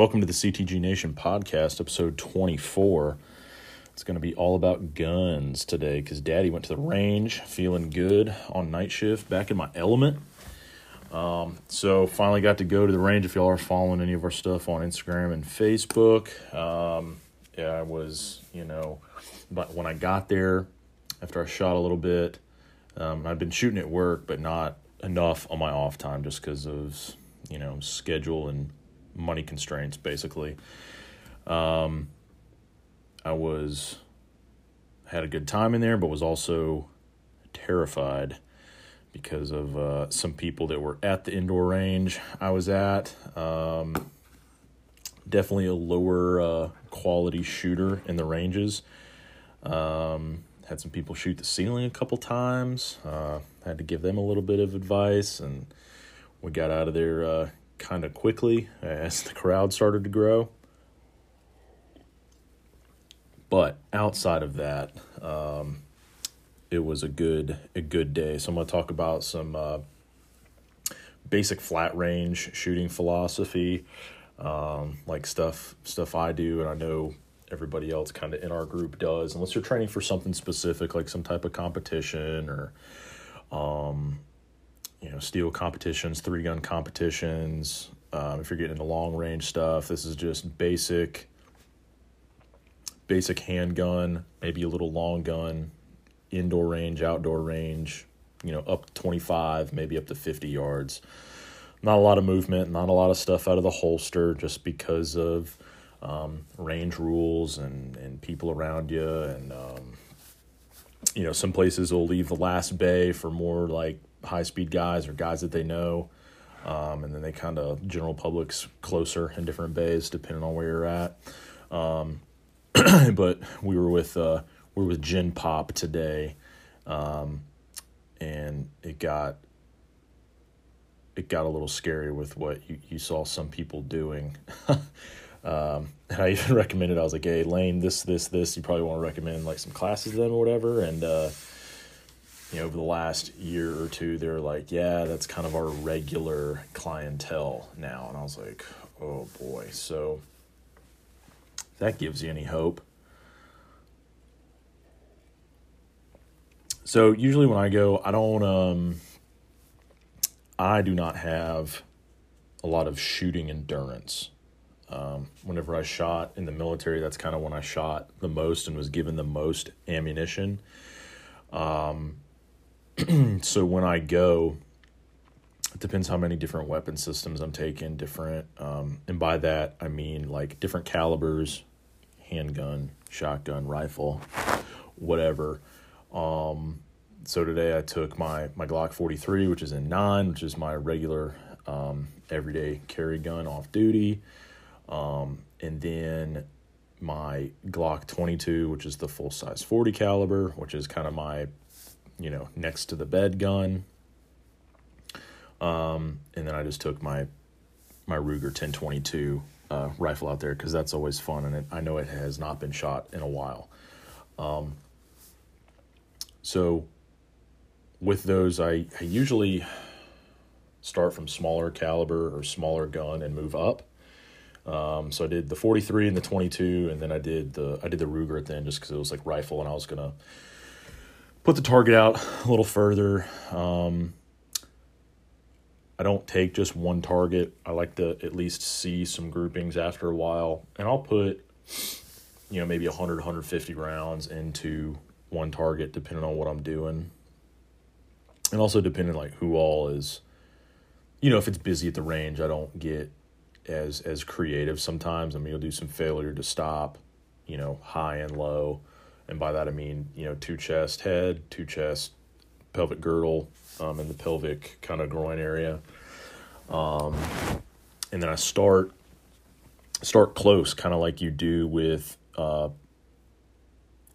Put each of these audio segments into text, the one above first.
Welcome to the CTG Nation podcast, episode 24. It's going to be all about guns today because Daddy went to the range feeling good on night shift, back in my element. Um, so, finally got to go to the range. If y'all are following any of our stuff on Instagram and Facebook, um, yeah, I was, you know, but when I got there, after I shot a little bit, um, I'd been shooting at work, but not enough on my off time just because of, you know, schedule and money constraints, basically. Um, I was had a good time in there, but was also terrified because of uh, some people that were at the indoor range I was at. Um, definitely a lower uh, quality shooter in the ranges. Um, had some people shoot the ceiling a couple times. Uh, had to give them a little bit of advice, and we got out of there uh, kind of quickly as the crowd started to grow. But outside of that, um, it was a good a good day. So I'm going to talk about some uh, basic flat range shooting philosophy, um, like stuff stuff I do, and I know everybody else kind of in our group does. Unless you're training for something specific, like some type of competition or um, you know, steel competitions, three gun competitions. Um, if you're getting into long range stuff, this is just basic, basic handgun, maybe a little long gun, indoor range, outdoor range. You know, up 25, maybe up to 50 yards. Not a lot of movement, not a lot of stuff out of the holster, just because of um, range rules and and people around you, and um, you know, some places will leave the last bay for more like high speed guys or guys that they know. Um, and then they kind of general public's closer in different bays depending on where you're at. Um, but we were with uh, we were with Gen Pop today, um, and it got it got a little scary with what you, you saw some people doing. um, and I even recommended I was like, "Hey, Lane, this, this, this. You probably want to recommend like some classes to them or whatever." And uh, you know, over the last year or two, they're like, yeah, that's kind of our regular clientele now. And I was like, oh boy. So that gives you any hope. So usually when I go, I don't, um, I do not have a lot of shooting endurance. Um, whenever I shot in the military, that's kind of when I shot the most and was given the most ammunition. Um, so when I go, it depends how many different weapon systems I'm taking, different, um, and by that I mean like different calibers, handgun, shotgun, rifle, whatever. Um, so today I took my my Glock 43, which is in nine, which is my regular um, everyday carry gun off duty, um, and then my Glock 22, which is the full size 40 caliber, which is kind of my you know, next to the bed gun. Um, and then I just took my my Ruger 1022 uh, rifle out there because that's always fun, and it, I know it has not been shot in a while. Um, so with those, I, I usually start from smaller caliber or smaller gun and move up. Um, so I did the 43 and the 22, and then I did the I did the Ruger at the end just because it was like rifle, and I was gonna put the target out a little further. Um, I don't take just one target. I like to at least see some groupings after a while. And I'll put, you know, maybe 100, 150 rounds into one target depending on what I'm doing. And also depending like who all is, you know, if it's busy at the range, I don't get as as creative sometimes. I mean, you'll do some failure to stop, you know, high and low and by that I mean you know two chest head, two chest pelvic girdle, um, and the pelvic kind of groin area. Um, and then I start start close, kind of like you do with uh,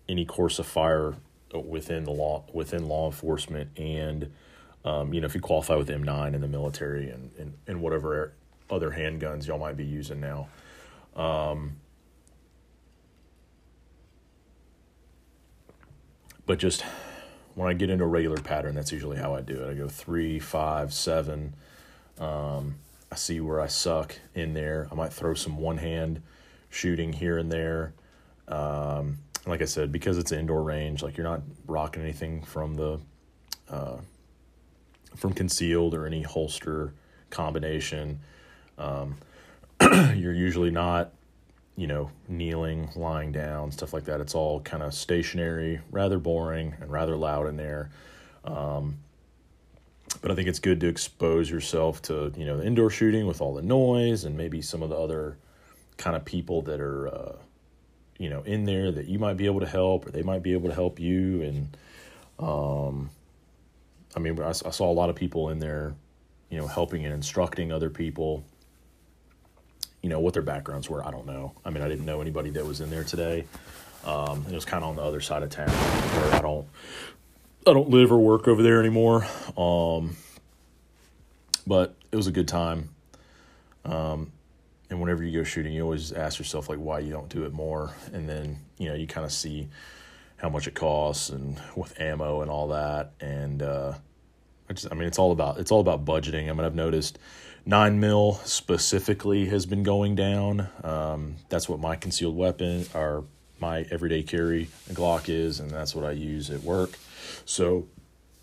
any course of fire within the law within law enforcement, and um, you know if you qualify with M nine in the military and, and and whatever other handguns y'all might be using now. Um, but just when I get into a regular pattern, that's usually how I do it. I go three, five, seven. Um, I see where I suck in there. I might throw some one hand shooting here and there. Um, like I said, because it's indoor range, like you're not rocking anything from the uh, from concealed or any holster combination. Um, you're usually not, you know, kneeling, lying down, stuff like that. It's all kind of stationary, rather boring, and rather loud in there. Um, but I think it's good to expose yourself to, you know, the indoor shooting with all the noise and maybe some of the other kind of people that are, uh, you know, in there that you might be able to help or they might be able to help you. And, um, I mean, I, I saw a lot of people in there, you know, helping and instructing other people. You know what their backgrounds were. I don't know. I mean, I didn't know anybody that was in there today. Um, it was kind of on the other side of town where I don't, I don't live or work over there anymore. Um, but it was a good time. Um, and whenever you go shooting, you always ask yourself like why you don't do it more, and then you know you kind of see how much it costs and with ammo and all that, and uh, I just I mean it's all about it's all about budgeting. I mean I've noticed nine mil specifically has been going down. Um, that's what my concealed weapon or my everyday carry Glock is, and that's what I use at work. So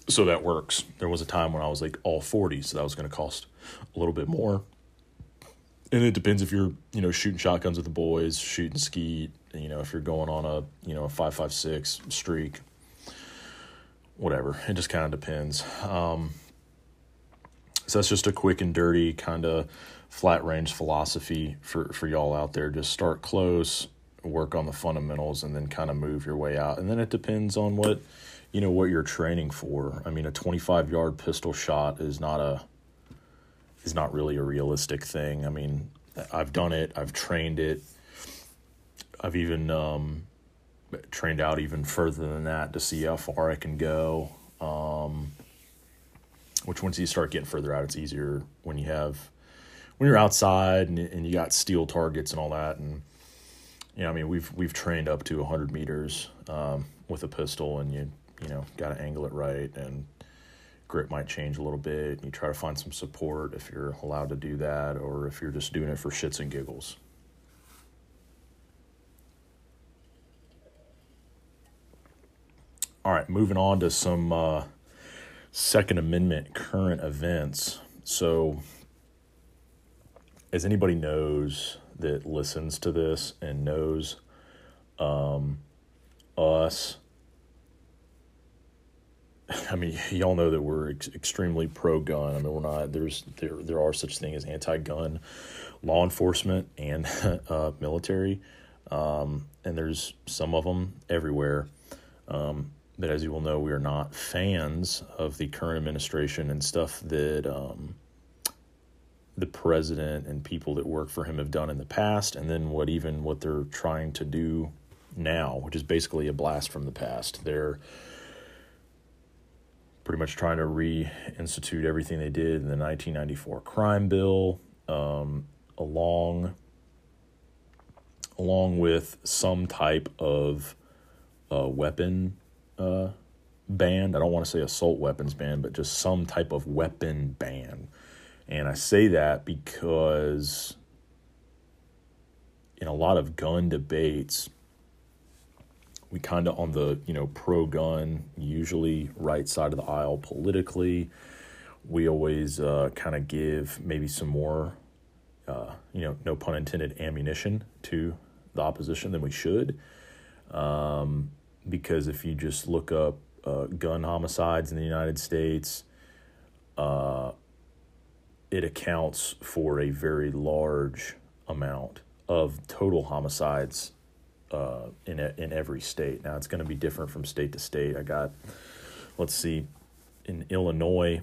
so that works. There was a time when I was like all 40, so that was going to cost a little bit more and it depends if you're you know shooting shotguns with the boys, shooting skeet. You know if you're going on a you know a five five six streak, whatever. It just kind of depends. Um, so that's just a quick and dirty kind of flat range philosophy for for y'all out there. Just start close, work on the fundamentals, and then kind of move your way out. And then it depends on what you know what you're training for. I mean, a 25 yard pistol shot is not a is not really a realistic thing. I mean, I've done it, I've trained it, I've even um, trained out even further than that to see how far I can go. Um, which once you start getting further out, it's easier when you have when you're outside and, and you got steel targets and all that. And you know, I mean, we've we've trained up to 100 meters um, with a pistol, and you you know got to angle it right and grip might change a little bit. And you try to find some support if you're allowed to do that, or if you're just doing it for shits and giggles. All right, moving on to some uh, Second Amendment current events. So, as anybody knows that listens to this and knows um, us I mean, y'all know that we're ex- extremely pro-gun. I mean, we're not. There's there there are such thing as anti-gun law enforcement and uh, military, um, and there's some of them everywhere. Um, but as you will know, we are not fans of the current administration and stuff that um, the president and people that work for him have done in the past, and then what even what they're trying to do now, which is basically a blast from the past. They're pretty much trying to reinstitute everything they did in the 1994 crime bill, um, along along with some type of uh, weapon uh, ban. I don't want to say assault weapons ban, but just some type of weapon ban. And I say that because in a lot of gun debates, we kind of on the you know pro gun usually right side of the aisle politically we always uh, kind of give maybe some more uh, you know no pun intended ammunition to the opposition than we should um, because if you just look up uh, gun homicides in the united states uh, it accounts for a very large amount of total homicides uh, in a, in every state. Now it's going to be different from state to state. I got, let's see, in Illinois.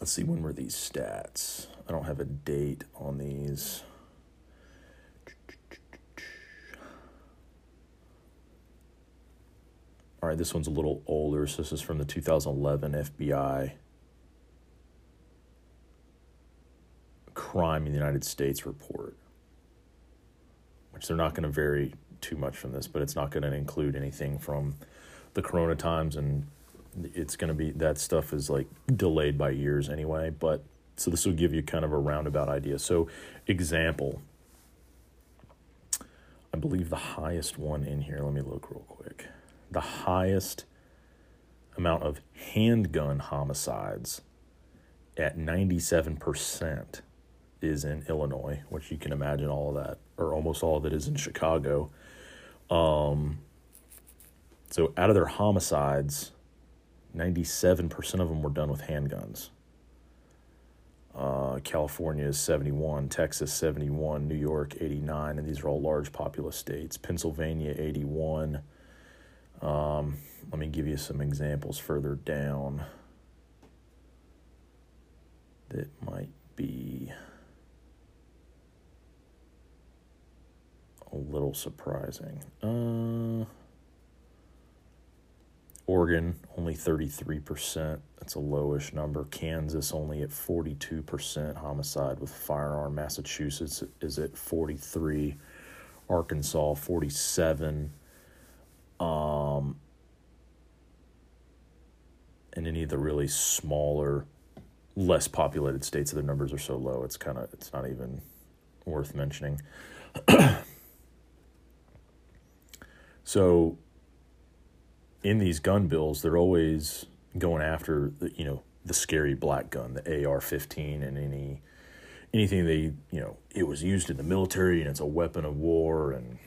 Let's see when were these stats. I don't have a date on these. All right, this one's a little older. So this is from the 2011 FBI crime in the United States report which they're not going to vary too much from this, but it's not going to include anything from the Corona times, and it's going to be that stuff is like delayed by years anyway. But so this will give you kind of a roundabout idea. So, example, I believe the highest one in here. Let me look real quick. The highest amount of handgun homicides at 97% is in Illinois, which you can imagine all of that, or almost all of it is in Chicago. Um, so out of their homicides, 97% of them were done with handguns. Uh, California is 71, Texas 71, New York 89, and these are all large populous states. Pennsylvania 81. Um, let me give you some examples further down that might be a little surprising. Uh, Oregon only 33%. That's a lowish number. Kansas only at 42% homicide with firearm. Massachusetts is at 43. Arkansas 47. Um and any of the really smaller less populated states the numbers are so low it's kind of it's not even worth mentioning. so in these gun bills, they're always going after the you know the scary black gun, the AR-15, and any anything they you know it was used in the military and it's a weapon of war and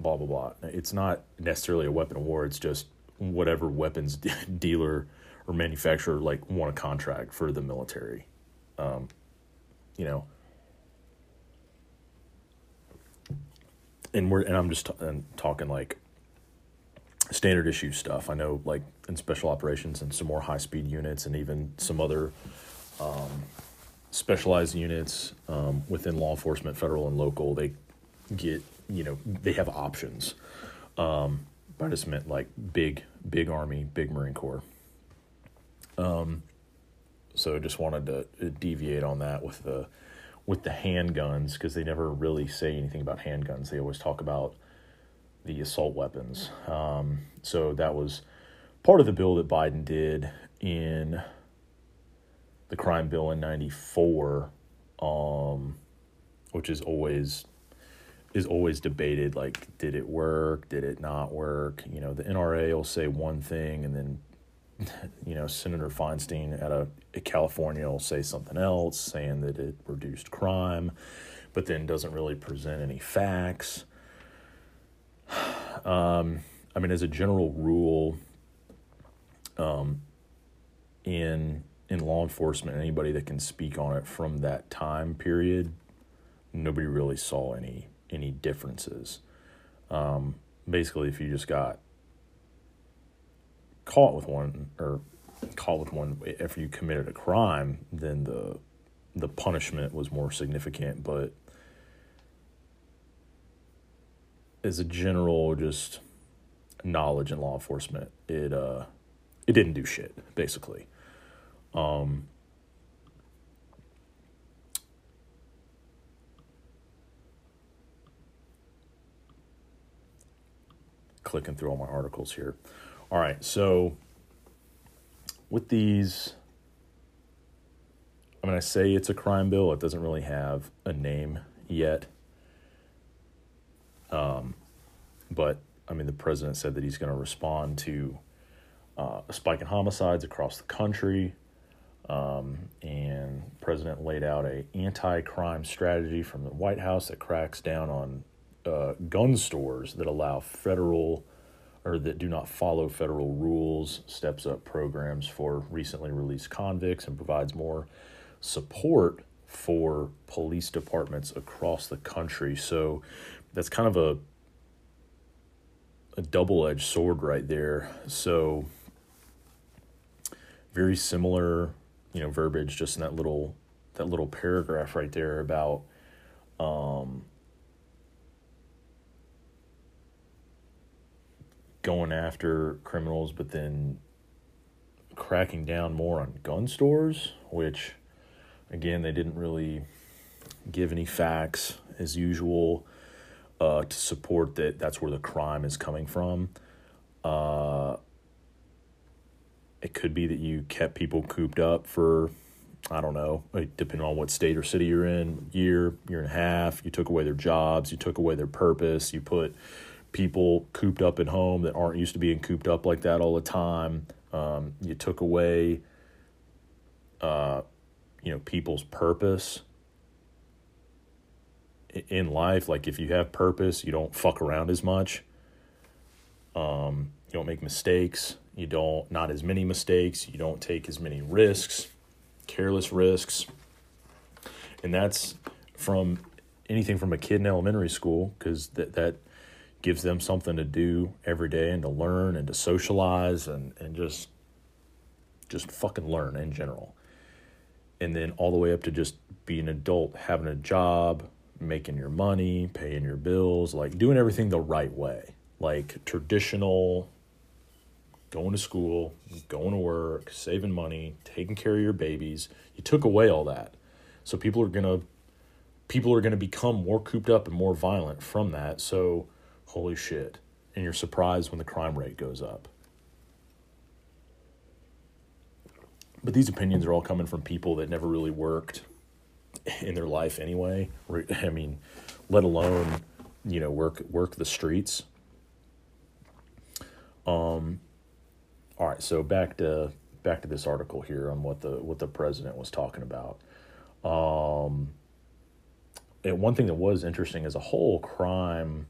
blah blah blah. It's not necessarily a weapon of war. It's just whatever weapons dealer or manufacturer like want a contract for the military. Um, you know. And we're and I'm just t- and talking like standard issue stuff. I know, like in special operations and some more high speed units, and even some other um, specialized units um, within law enforcement, federal and local. They get you know they have options. Um, but I just meant like big, big army, big Marine Corps. Um, so just wanted to deviate on that with the with the handguns because they never really say anything about handguns. They always talk about the assault weapons. Um, so that was part of the bill that Biden did in the crime bill in 94 um, which is always is always debated like did it work? Did it not work? You know the NRA will say one thing and then you know Senator Feinstein out of California will say something else saying that it reduced crime but then doesn't really present any facts. Um, I mean, as a general rule, um, in in law enforcement, anybody that can speak on it from that time period, nobody really saw any any differences. Um, basically, if you just got caught with one or caught with one after you committed a crime, then the the punishment was more significant. But as a general just knowledge in law enforcement, it uh it didn't do shit basically. Um, clicking through all my articles here. All right, so with these, I mean, I say it's a crime bill. It doesn't really have a name yet. Um, but I mean, the president said that he's going to respond to uh, a spike in homicides across the country. Um, and president laid out a anti-crime strategy from the White House that cracks down on uh, gun stores that allow federal or that do not follow federal rules, steps up programs for recently released convicts, and provides more support for police departments across the country. So that's kind of a a double edged sword right there. So very similar, you know, verbiage just in that little that little paragraph right there about um, going after criminals, but then cracking down more on gun stores, which again they didn't really give any facts as usual uh, to support that that's where the crime is coming from. Uh, it could be that you kept people cooped up for I don't know, depending on what state or city you're in, year, year and a half. You took away their jobs, you took away their purpose, you put people cooped up at home that aren't used to being cooped up like that all the time. Um, you took away, uh, you know, people's purpose in life. Like if you have purpose, you don't fuck around as much. Um, you don't make mistakes. You don't not as many mistakes. You don't take as many risks careless risks. And that's from anything from a kid in elementary school because that, that gives them something to do every day and to learn and to socialize and, and just just fucking learn in general. And then all the way up to just being an adult, having a job, making your money, paying your bills, like doing everything the right way. Like traditional going to school, going to work, saving money, taking care of your babies. You took away all that. So people are going to people are going to become more cooped up and more violent from that. So holy shit. And you're surprised when the crime rate goes up. But these opinions are all coming from people that never really worked in their life anyway. I mean, let alone, you know, work work the streets. Um all right, so back to back to this article here on what the what the president was talking about. Um, and one thing that was interesting is a whole, crime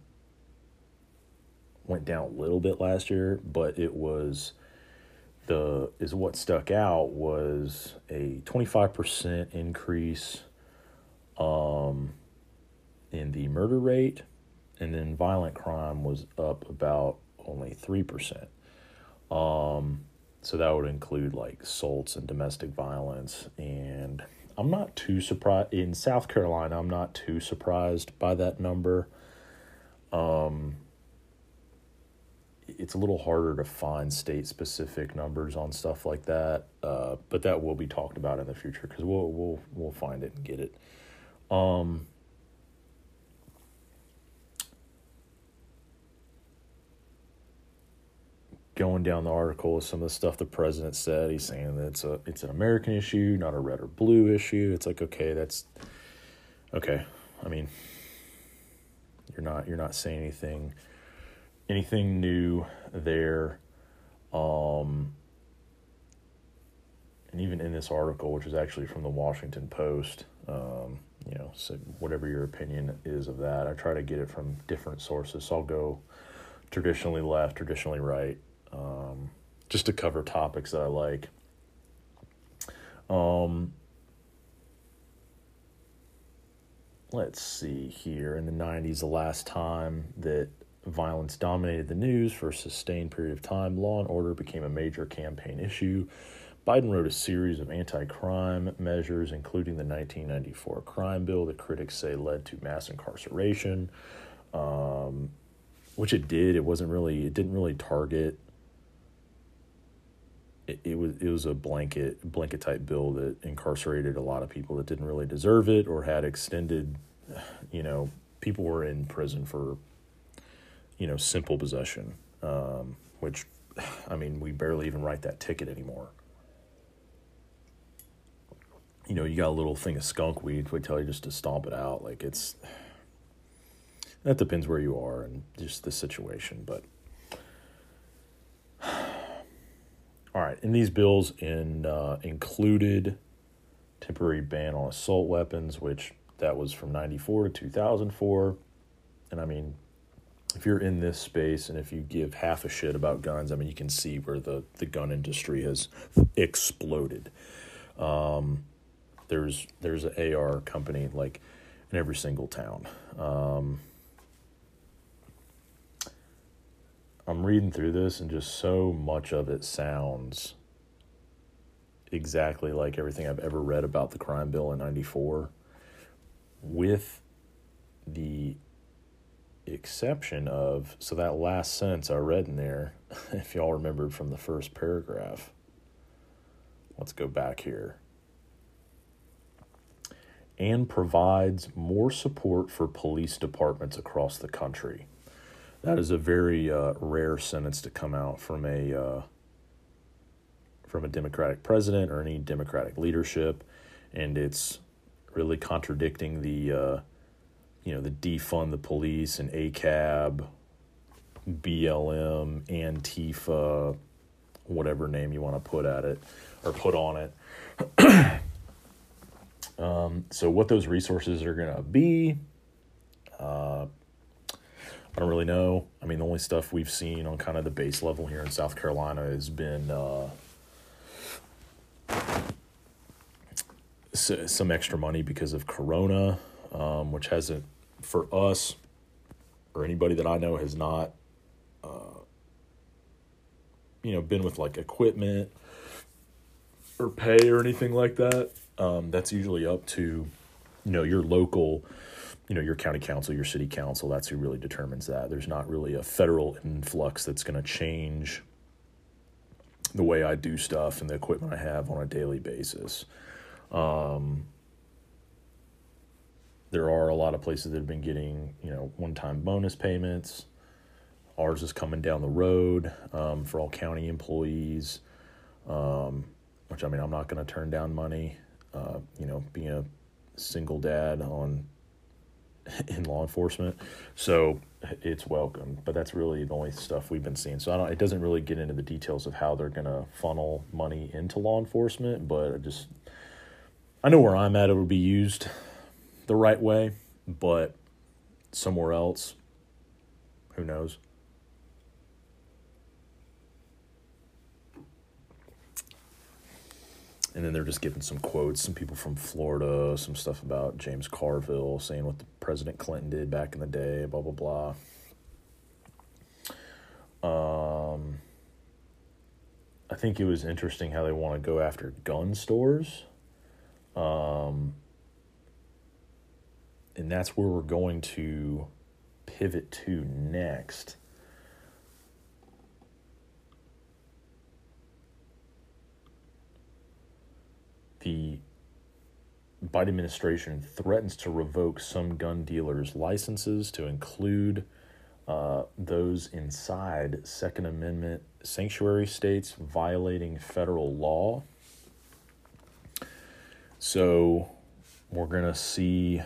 went down a little bit last year, but it was the is what stuck out was a 25% increase um, in the murder rate and then violent crime was up about only 3%. Um, so that would include like assaults and domestic violence. And I'm not too surprised in South Carolina. I'm not too surprised by that number. Um, it's a little harder to find state specific numbers on stuff like that, uh, but that will be talked about in the future because we'll we'll we'll find it and get it. Um, going down the article some of the stuff the president said. He's saying that it's a it's an American issue, not a red or blue issue. It's like okay, that's okay. I mean, you're not you're not saying anything anything new there. Um, and even in this article, which is actually from the Washington Post, um, you know, so whatever your opinion is of that, I try to get it from different sources. So I'll go traditionally left, traditionally right, um, just to cover topics that I like. Um, let's see here. In the 90s, the last time that violence dominated the news for a sustained period of time, law and order became a major campaign issue. Biden wrote a series of anti crime measures, including the 1994 crime bill that critics say led to mass incarceration, um, which it did. It wasn't really, it didn't really target it, it was it was a blanket blanket type bill that incarcerated a lot of people that didn't really deserve it or had extended you know people were in prison for you know simple possession um, which i mean we barely even write that ticket anymore you know you got a little thing of skunk weed we tell you just to stomp it out like it's that depends where you are and just the situation but All right, and these bills in uh, included temporary ban on assault weapons, which that was from 94 to 2004. And I mean, if you're in this space and if you give half a shit about guns, I mean, you can see where the, the gun industry has exploded. Um, there's there's an AR company like in every single town. Um, I'm reading through this and just so much of it sounds exactly like everything I've ever read about the crime bill in 94 with the exception of so that last sentence I read in there if y'all remembered from the first paragraph. Let's go back here. And provides more support for police departments across the country. That is a very uh, rare sentence to come out from a uh, from a Democratic president or any Democratic leadership. and it's really contradicting the uh, you know the defund the police and ACAB, BLM, Antifa, whatever name you want to put at it or put on it. um, so what those resources are going to be, uh, I don't really know. I mean, the only stuff we've seen on kind of the base level here in South Carolina has been uh, some extra money because of Corona, um, which hasn't, for us or anybody that I know, has not, uh, you know, been with like equipment or pay or anything like that. Um, that's usually up to, you know, your local you know your county council your city council that's who really determines that there's not really a federal influx that's going to change the way i do stuff and the equipment i have on a daily basis um, there are a lot of places that have been getting you know one-time bonus payments ours is coming down the road um, for all county employees um, which i mean i'm not going to turn down money uh, you know being a single dad on in law enforcement. So it's welcome, but that's really the only stuff we've been seeing. So I don't, it doesn't really get into the details of how they're going to funnel money into law enforcement, but I just, I know where I'm at, it would be used the right way, but somewhere else, who knows? and then they're just giving some quotes, some people from Florida, some stuff about James Carville saying what the President Clinton did back in the day, blah blah blah. Um, I think it was interesting how they want to go after gun stores. Um, and that's where we're going to pivot to next. the Biden administration threatens to revoke some gun dealers' licenses to include uh, those inside Second Amendment sanctuary states violating federal law. So we're going to see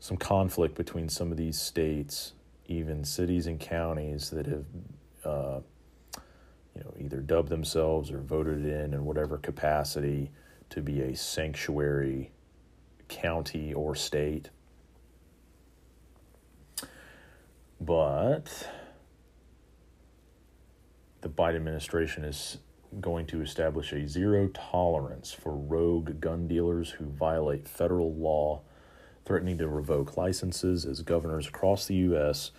some conflict between some of these states, even cities and counties that have uh, you know, either dubbed themselves or voted in in whatever capacity to be a sanctuary county or state. But the Biden administration is going to establish a zero tolerance for rogue gun dealers who violate federal law, threatening to revoke licenses as governors across the U.S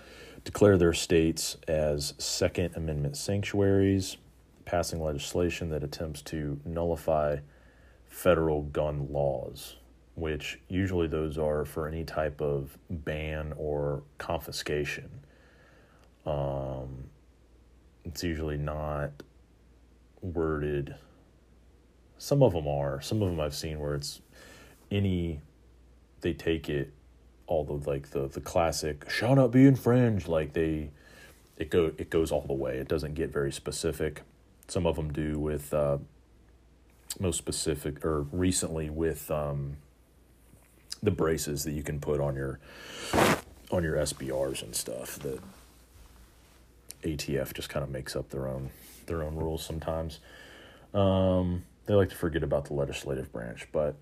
declare their states as Second Amendment sanctuaries, passing legislation that attempts to nullify federal gun laws, which usually those are for any type of ban or confiscation. Um, it's usually not worded. Some of them are. Some of them I've seen where it's any, they take it all the like the the classic shall not be infringed like they it go it goes all the way it doesn't get very specific some of them do with uh, most specific or recently with um, the braces that you can put on your on your SBRs and stuff that ATF just kind of makes up their own their own rules sometimes. Um, they like to forget about the legislative branch, but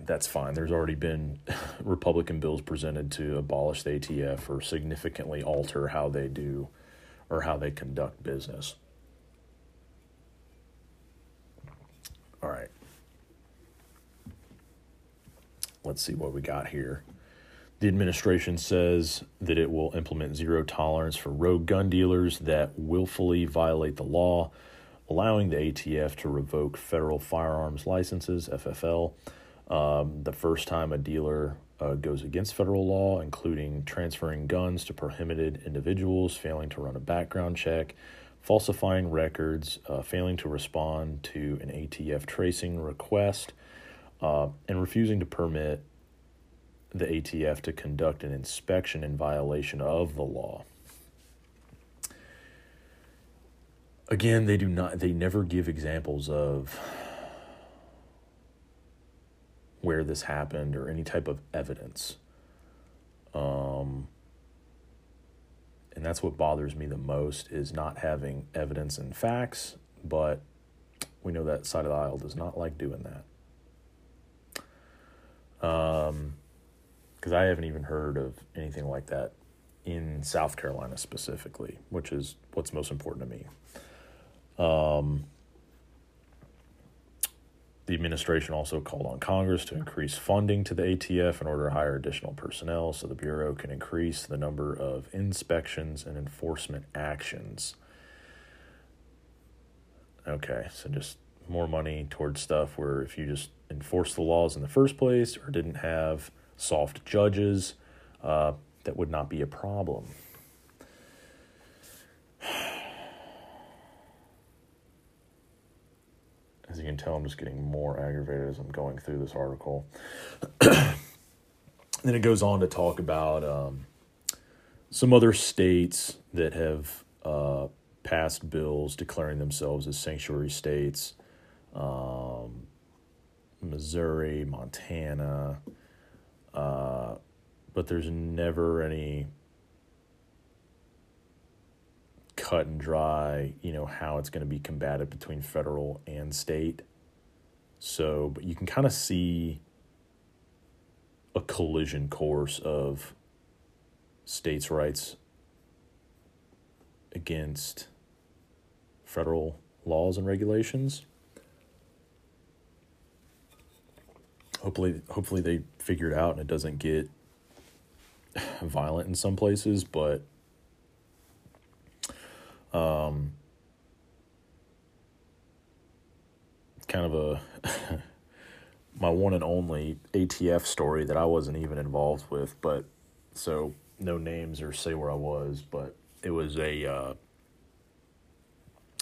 that's fine. There's already been Republican bills presented to abolish the ATF or significantly alter how they do or how they conduct business. All right. Let's see what we got here. The administration says that it will implement zero tolerance for rogue gun dealers that willfully violate the law, allowing the ATF to revoke federal firearms licenses, FFL, um, the first time a dealer uh, goes against federal law, including transferring guns to prohibited individuals, failing to run a background check, falsifying records, uh, failing to respond to an ATF tracing request, uh, and refusing to permit the ATF to conduct an inspection in violation of the law. Again, they do not. They never give examples of where this happened or any type of evidence. Um, and that's what bothers me the most is not having evidence and facts, but we know that side of the aisle does not like doing that. Um, because I haven't even heard of anything like that in South Carolina specifically, which is what's most important to me. Um, the administration also called on Congress to increase funding to the ATF in order to hire additional personnel so the Bureau can increase the number of inspections and enforcement actions. Okay, so just more money towards stuff where if you just enforce the laws in the first place or didn't have soft judges, uh, that would not be a problem. As you can tell, I'm just getting more aggravated as I'm going through this article. then it goes on to talk about um, some other states that have uh, passed bills declaring themselves as sanctuary states um, Missouri, Montana, uh, but there's never any cut and dry, you know, how it's going to be combated between federal and state. So, but you can kind of see a collision course of states' rights against federal laws and regulations. Hopefully, hopefully they figure it out and it doesn't get violent in some places, but um, kind of a my one and only ATF story that I wasn't even involved with, but so no names or say where I was, but it was a. Uh,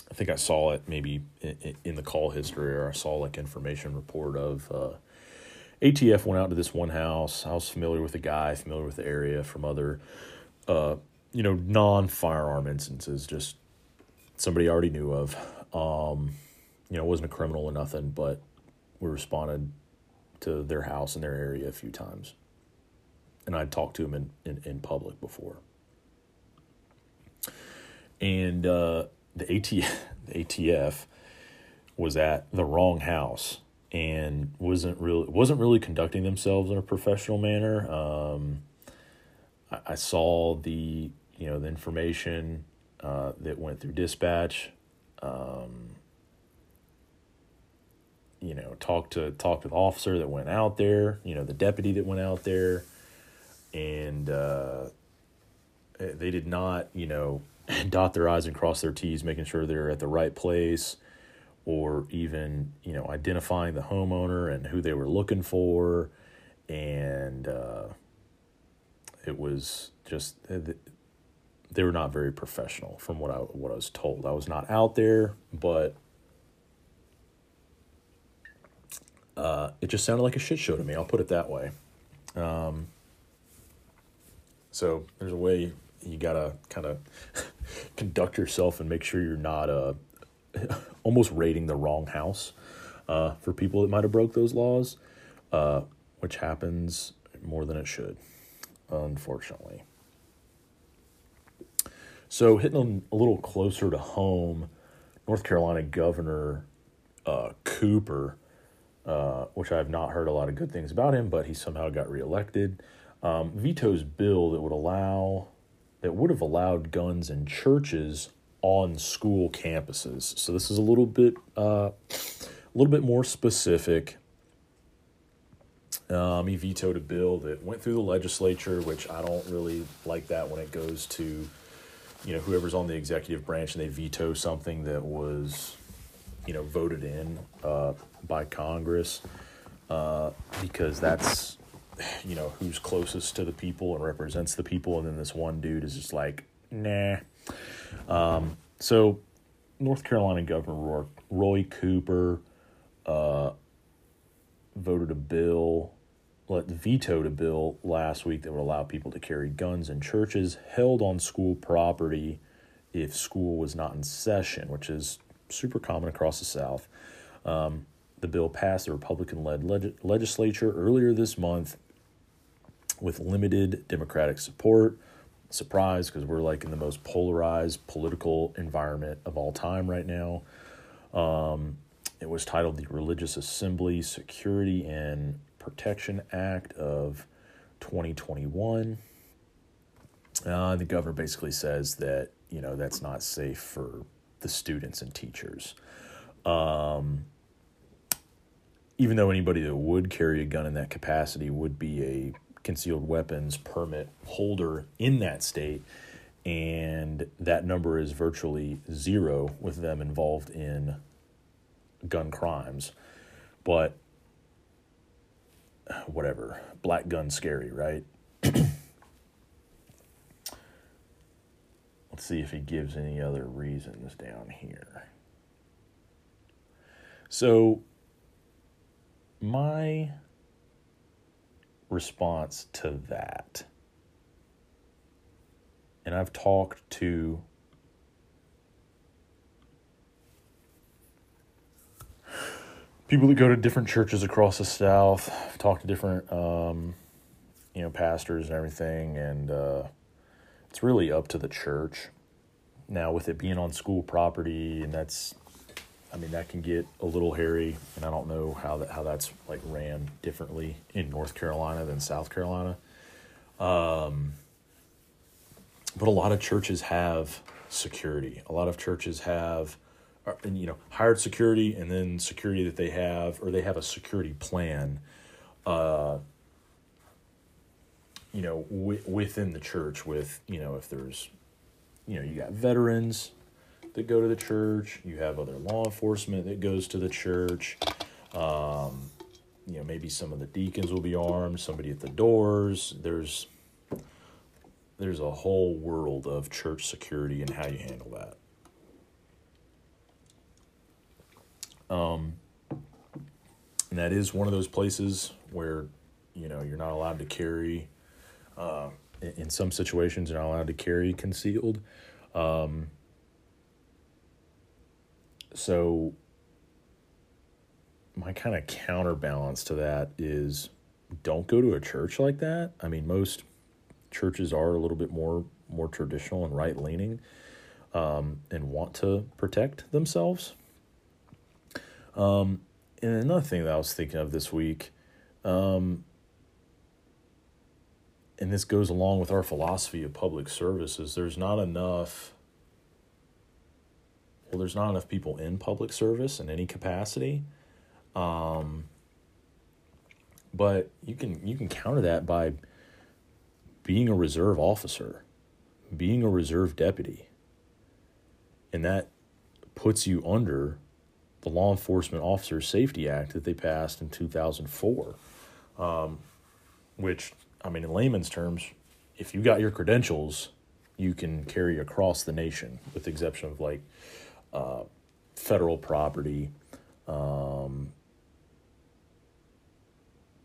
I think I saw it maybe in, in, the call history, or I saw like information report of uh, ATF went out to this one house. I was familiar with the guy, familiar with the area from other uh, you know, non firearm instances, just somebody I already knew of. Um, you know, it wasn't a criminal or nothing, but we responded to their house in their area a few times. And I'd talked to them in, in, in public before. And uh, the, ATF, the ATF was at the wrong house and wasn't really wasn't really conducting themselves in a professional manner. Um, I, I saw the you know the information uh, that went through dispatch. Um, you know, talked to talked to the officer that went out there. You know, the deputy that went out there, and uh, they did not, you know, dot their i's and cross their t's, making sure they're at the right place, or even you know identifying the homeowner and who they were looking for, and uh, it was just they were not very professional from what I what I was told. I was not out there, but uh, it just sounded like a shit show to me. I'll put it that way. Um, so there's a way you gotta kind of conduct yourself and make sure you're not uh, almost raiding the wrong house uh, for people that might have broke those laws, uh, which happens more than it should, unfortunately. So, hitting a little closer to home, North Carolina Governor uh, Cooper, uh, which I have not heard a lot of good things about him, but he somehow got reelected, um, vetoes bill that would allow that would have allowed guns in churches on school campuses. So this is a little bit uh, a little bit more specific. Um, he vetoed a bill that went through the legislature, which I don't really like that when it goes to you know whoever's on the executive branch and they veto something that was you know voted in uh, by Congress uh, because that's you know who's closest to the people and represents the people and then this one dude is just like nah. Um, so North Carolina Governor Roy Cooper uh, voted a bill let vetoed a bill last week that would allow people to carry guns in churches held on school property if school was not in session, which is super common across the South. Um, the bill passed the Republican led leg- legislature earlier this month with limited Democratic support. Surprise, because we're like in the most polarized political environment of all time right now. Um, it was titled the Religious Assembly Security and Protection Act of 2021. Uh, the governor basically says that you know that's not safe for the students and teachers. Um, even though anybody that would carry a gun in that capacity would be a concealed weapons permit holder in that state, and that number is virtually zero with them involved in gun crimes. But whatever, black gun scary, right? Let's see if he gives any other reasons down here. So, my response to that, and I've talked to people that go to different churches across the South, talked to different, um, you know, pastors and everything, and uh, it's really up to the church. Now, with it being on school property, and that's, I mean, that can get a little hairy, and I don't know how that how that's like ran differently in North Carolina than South Carolina. Um, but a lot of churches have security. A lot of churches have, and you know, hired security, and then security that they have, or they have a security plan. Uh, you know, w- within the church, with you know, if there's you know, you got veterans that go to the church, you have other law enforcement that goes to the church. Um, you know, maybe some of the deacons will be armed, somebody at the doors. There's there's a whole world of church security and how you handle that. Um, and that is one of those places where you know you're not allowed to carry uh, in some situations you're not allowed to carry concealed. Um, so my kind of counterbalance to that is don't go to a church like that. I mean, most churches are a little bit more more traditional and right leaning, um, and want to protect themselves. Um, and another thing that I was thinking of this week, um, and this goes along with our philosophy of public services, there's not enough well there's not enough people in public service in any capacity. Um, but you can you can counter that by being a reserve officer being a reserve deputy. And that puts you under the law enforcement officers safety act that they passed in 2004 um, which I mean, in layman's terms, if you got your credentials, you can carry across the nation, with the exception of like uh, federal property, um,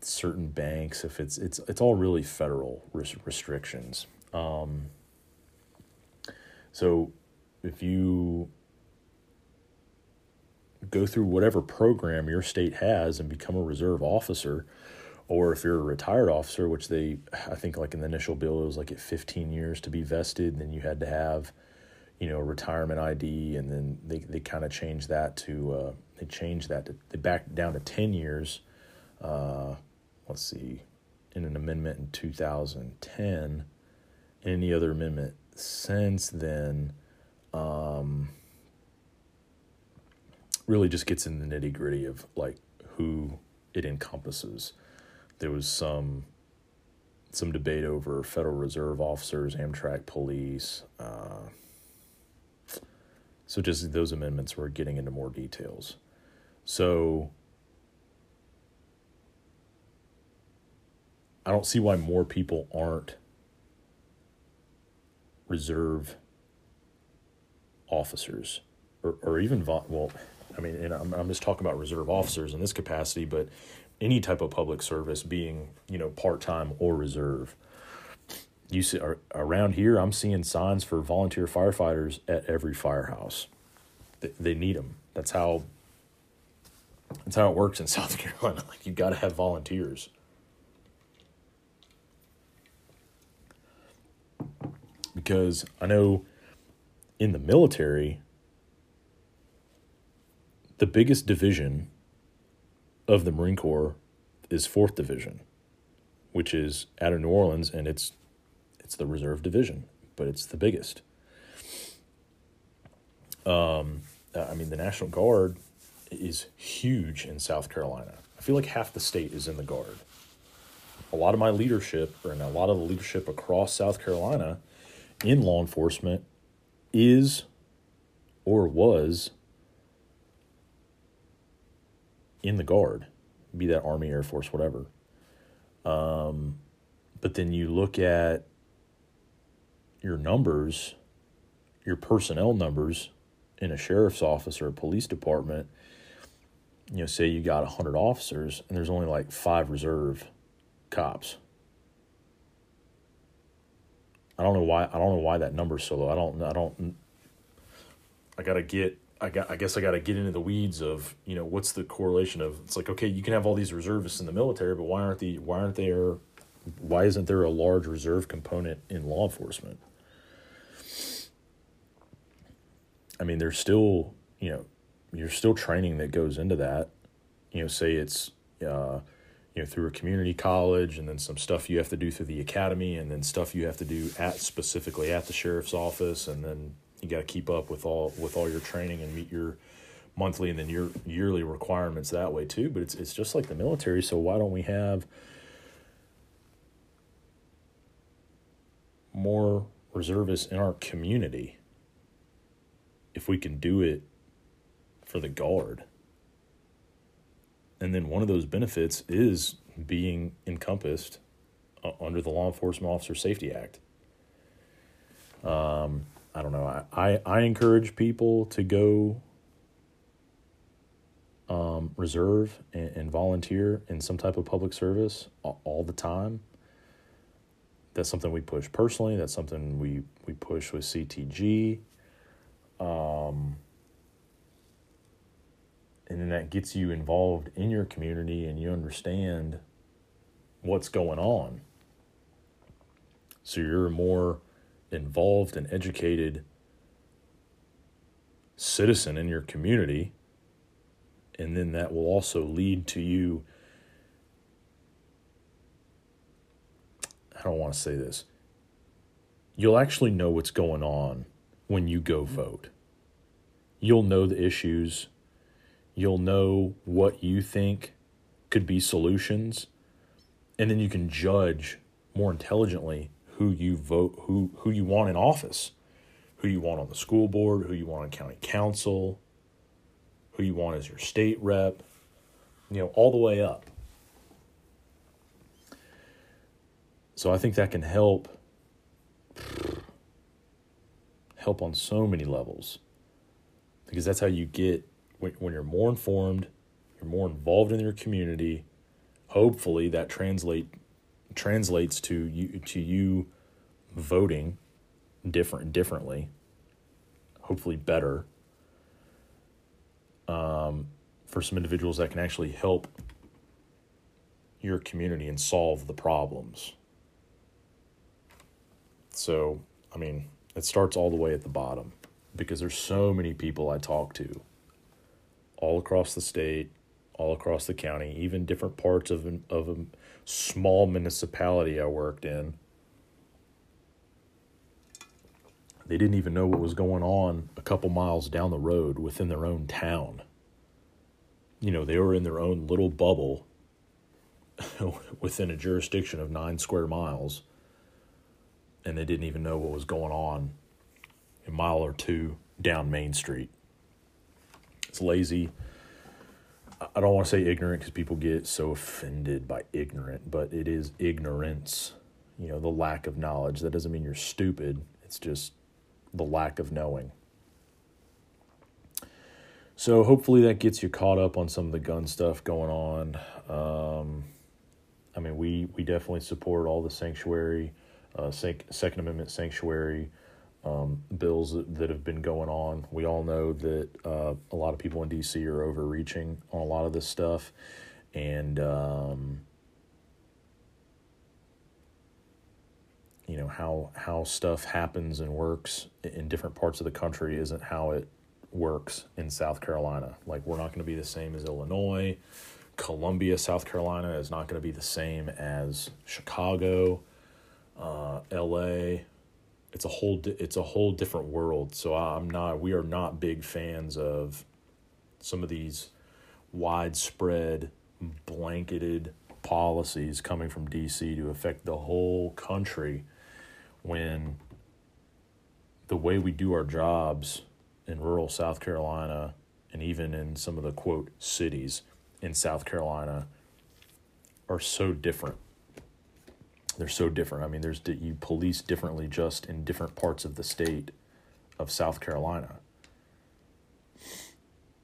certain banks. If it's it's it's all really federal res- restrictions. Um, so if you go through whatever program your state has and become a reserve officer or if you're a retired officer, which they, I think, like in the initial bill, it was like at 15 years to be vested, then you had to have, you know, a retirement ID, and then they, they kind of changed that to, uh, they changed that to, they backed down to 10 years. Uh, let's see, in an amendment in 2010, any other amendment since then, um, really just gets in the nitty gritty of like who it encompasses there was some some debate over Federal Reserve officers, Amtrak police. Uh, so just those amendments were getting into more details. So I don't see why more people aren't reserve officers or, or even well I mean and I'm, I'm just talking about reserve officers in this capacity but any type of public service being you know part-time or reserve you see around here i'm seeing signs for volunteer firefighters at every firehouse they, they need them that's how That's how it works in South Carolina. Like you got to have volunteers. Because I know in the military, the biggest division of the Marine Corps is 4th Division, which is out of New Orleans and it's it's the reserve division, but it's the biggest. Um, I mean, the National Guard is huge in South Carolina. I feel like half the state is in the Guard. A lot of my leadership, or a lot of the leadership across South Carolina in law enforcement, is or was in the Guard, be that Army, Air Force, whatever. Um, but then you look at your numbers, your personnel numbers in a sheriff's office or a police department, you know, say you got 100 officers and there's only like five reserve cops. I don't know why I don't know why that number's so low. I don't I don't I got to get I got I guess I got to get into the weeds of, you know, what's the correlation of it's like okay, you can have all these reservists in the military, but why aren't the why aren't there why isn't there a large reserve component in law enforcement? I mean, there's still, you know, you're still training that goes into that. You know, say it's, uh, you know, through a community college, and then some stuff you have to do through the academy, and then stuff you have to do at specifically at the sheriff's office, and then you got to keep up with all with all your training and meet your monthly and then your yearly requirements that way too. But it's it's just like the military. So why don't we have more reservists in our community? if we can do it for the guard. And then one of those benefits is being encompassed under the Law Enforcement Officer Safety Act. Um, I don't know. I, I, I encourage people to go um, reserve and, and, volunteer in some type of public service all, all the time. That's something we push personally. That's something we, we push with CTG. Um, and then that gets you involved in your community and you understand what's going on. So you're more involved and educated citizen in your community. And then that will also lead to you. I don't want to say this. You'll actually know what's going on when you go vote. You'll know the issues, you'll know what you think could be solutions, and then you can judge more intelligently who you vote who who you want in office, who you want on the school board, who you want on county council, who you want as your state rep, you know, all the way up. So I think that can help help on so many levels because that's how you get when, when you're more informed you're more involved in your community hopefully that translate translates to you to you voting different differently hopefully better um, for some individuals that can actually help your community and solve the problems. So i mean it starts all the way at the bottom because there's so many people I talk to all across the state, all across the county, even different parts of of small municipality I worked in. They didn't even know what was going on a couple miles down the road within their own town. You know, they were in their own little bubble within a jurisdiction of 9 square miles and they didn't even know what was going on a mile or two down Main Street. It's lazy. I don't want to say ignorant because people get so offended by ignorant, but it is ignorance. You know, the lack of knowledge. That doesn't mean you're stupid, it's just the lack of knowing. So hopefully that gets you caught up on some of the gun stuff going on. Um, I mean, we we definitely support all the sanctuary uh, Second Amendment sanctuary um, bills that, that have been going on. We all know that uh, a lot of people in DC are overreaching on a lot of this stuff, and um, you know how how stuff happens and works in different parts of the country isn't how it works in South Carolina. Like we're not going to be the same as Illinois. Columbia, South Carolina is not going to be the same as Chicago, uh, L.A. It's a whole it's a whole different world. So I'm not we are not big fans of some of these widespread blanketed policies coming from DC to affect the whole country when the way we do our jobs in rural South Carolina and even in some of the quote cities in South Carolina are so different. They're so different. I mean, there's you police differently just in different parts of the state of South Carolina.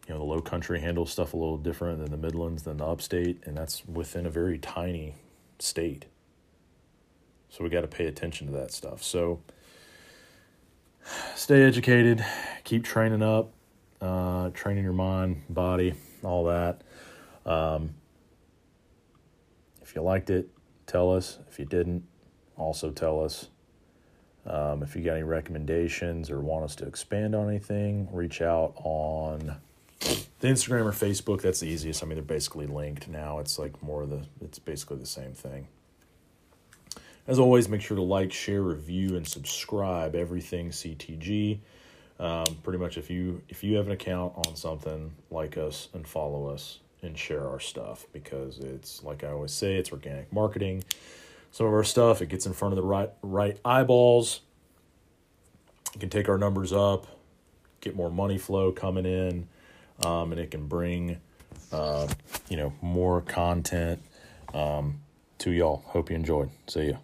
You know, the low country handles stuff a little different than the Midlands, than the upstate, and that's within a very tiny state. So we got to pay attention to that stuff. So stay educated, keep training up, uh, training your mind, body, all that. Um, if you liked it, tell us. If you didn't, also tell us. Um, if you got any recommendations or want us to expand on anything, reach out on the Instagram or Facebook. That's the easiest. I mean, they're basically linked now. It's like more of the, it's basically the same thing. As always, make sure to like, share, review, and subscribe. Everything CTG. Um, pretty much, if you if you have an account on something, like us and follow us and share our stuff because it's like I always say, it's organic marketing. Some of our stuff it gets in front of the right right eyeballs. You can take our numbers up, get more money flow coming in, um, and it can bring uh, you know more content um, to y'all. Hope you enjoyed. See ya.